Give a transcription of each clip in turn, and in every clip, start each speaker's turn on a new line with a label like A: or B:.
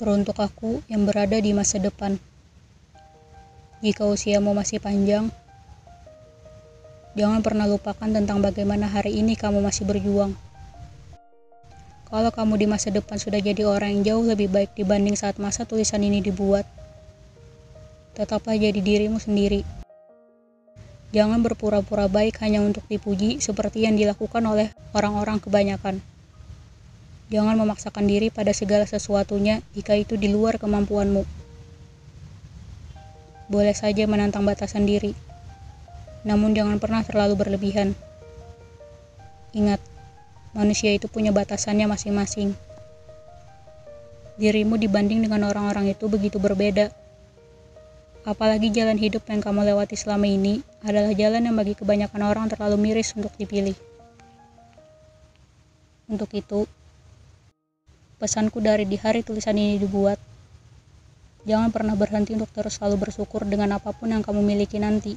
A: Teruntuk aku yang berada di masa depan. Jika usiamu masih panjang, jangan pernah lupakan tentang bagaimana hari ini kamu masih berjuang. Kalau kamu di masa depan sudah jadi orang yang jauh lebih baik dibanding saat masa tulisan ini dibuat, tetaplah jadi dirimu sendiri. Jangan berpura-pura baik hanya untuk dipuji seperti yang dilakukan oleh orang-orang kebanyakan. Jangan memaksakan diri pada segala sesuatunya jika itu di luar kemampuanmu. Boleh saja menantang batasan diri, namun jangan pernah terlalu berlebihan. Ingat, manusia itu punya batasannya masing-masing. Dirimu dibanding dengan orang-orang itu begitu berbeda. Apalagi jalan hidup yang kamu lewati selama ini adalah jalan yang bagi kebanyakan orang terlalu miris untuk dipilih. Untuk itu, Pesanku dari di hari tulisan ini dibuat, jangan pernah berhenti untuk terus selalu bersyukur dengan apa pun yang kamu miliki nanti.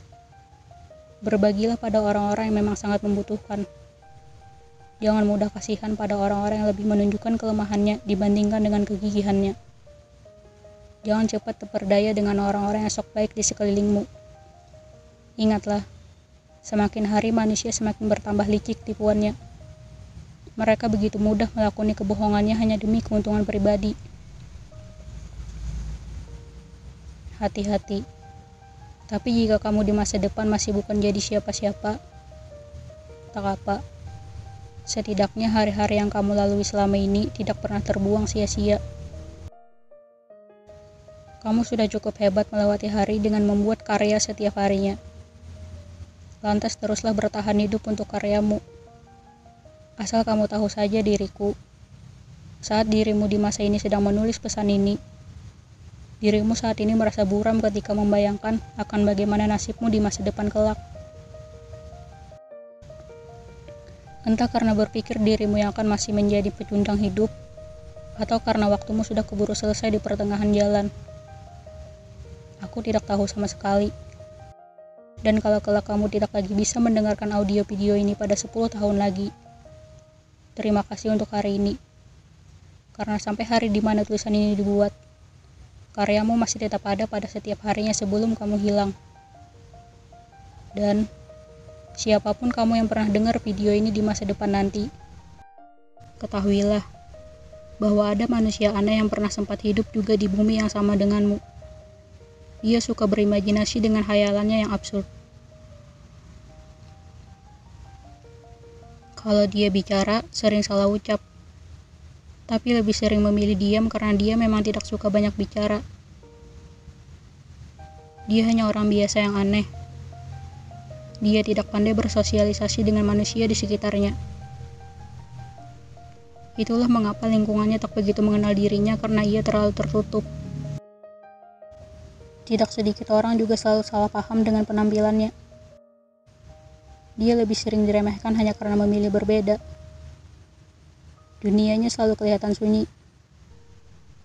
A: Berbagilah pada orang-orang yang memang sangat membutuhkan. Jangan mudah kasihan pada orang-orang yang lebih menunjukkan kelemahannya dibandingkan dengan kegigihannya. Jangan cepat terperdaya dengan orang-orang yang sok baik di sekelilingmu. Ingatlah, semakin hari manusia semakin bertambah licik tipuannya. Mereka begitu mudah melakoni kebohongannya hanya demi keuntungan pribadi. Hati-hati. Tapi jika kamu di masa depan masih bukan jadi siapa-siapa, tak apa. Setidaknya hari-hari yang kamu lalui selama ini tidak pernah terbuang sia-sia. Kamu sudah cukup hebat melewati hari dengan membuat karya setiap harinya. Lantas teruslah bertahan hidup untuk karyamu. Asal kamu tahu saja diriku, saat dirimu di masa ini sedang menulis pesan ini, dirimu saat ini merasa buram ketika membayangkan akan bagaimana nasibmu di masa depan kelak. Entah karena berpikir dirimu yang akan masih menjadi pecundang hidup, atau karena waktumu sudah keburu selesai di pertengahan jalan. Aku tidak tahu sama sekali. Dan kalau kelak kamu tidak lagi bisa mendengarkan audio video ini pada 10 tahun lagi, Terima kasih untuk hari ini. Karena sampai hari di mana tulisan ini dibuat, karyamu masih tetap ada pada setiap harinya sebelum kamu hilang. Dan siapa pun kamu yang pernah dengar video ini di masa depan nanti, ketahuilah bahwa ada manusia aneh yang pernah sempat hidup juga di bumi yang sama denganmu. Dia suka berimajinasi dengan hayalannya yang absurd. Kalau dia bicara, sering salah ucap. Tapi lebih sering memilih diam karena dia memang tidak suka banyak bicara. Dia hanya orang biasa yang aneh. Dia tidak pandai bersosialisasi dengan manusia di sekitarnya. Itulah mengapa lingkungannya tak begitu mengenal dirinya karena ia terlalu tertutup. Tidak sedikit orang juga selalu salah paham dengan penampilannya. Dia lebih sering diremehkan hanya karena memilih berbeda. Dunianya selalu kelihatan sunyi,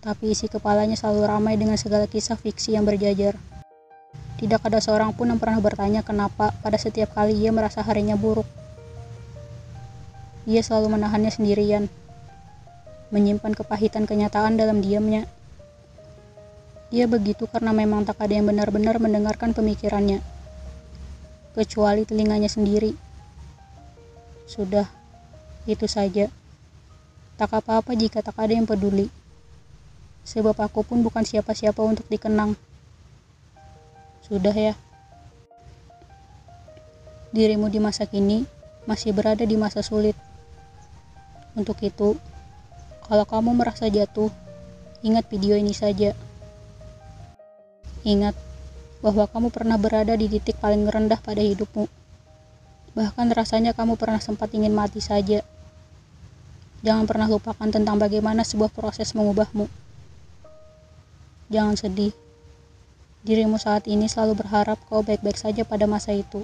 A: tapi isi kepalanya selalu ramai dengan segala kisah fiksi yang berjajar. Tidak ada seorang pun yang pernah bertanya kenapa pada setiap kali ia merasa harinya buruk. Ia selalu menahannya sendirian, menyimpan kepahitan kenyataan dalam diamnya. Ia begitu karena memang tak ada yang benar-benar mendengarkan pemikirannya kecuali telinganya sendiri. Sudah, itu saja. Tak apa-apa jika tak ada yang peduli. Sebab aku pun bukan siapa-siapa untuk dikenang. Sudah ya. Dirimu di masa kini masih berada di masa sulit. Untuk itu, kalau kamu merasa jatuh, ingat video ini saja. Ingat, bahwa kamu pernah berada di titik paling rendah pada hidupmu. Bahkan rasanya kamu pernah sempat ingin mati saja. Jangan pernah lupakan tentang bagaimana sebuah proses mengubahmu. Jangan sedih. Dirimu saat ini selalu berharap kau baik-baik saja pada masa itu.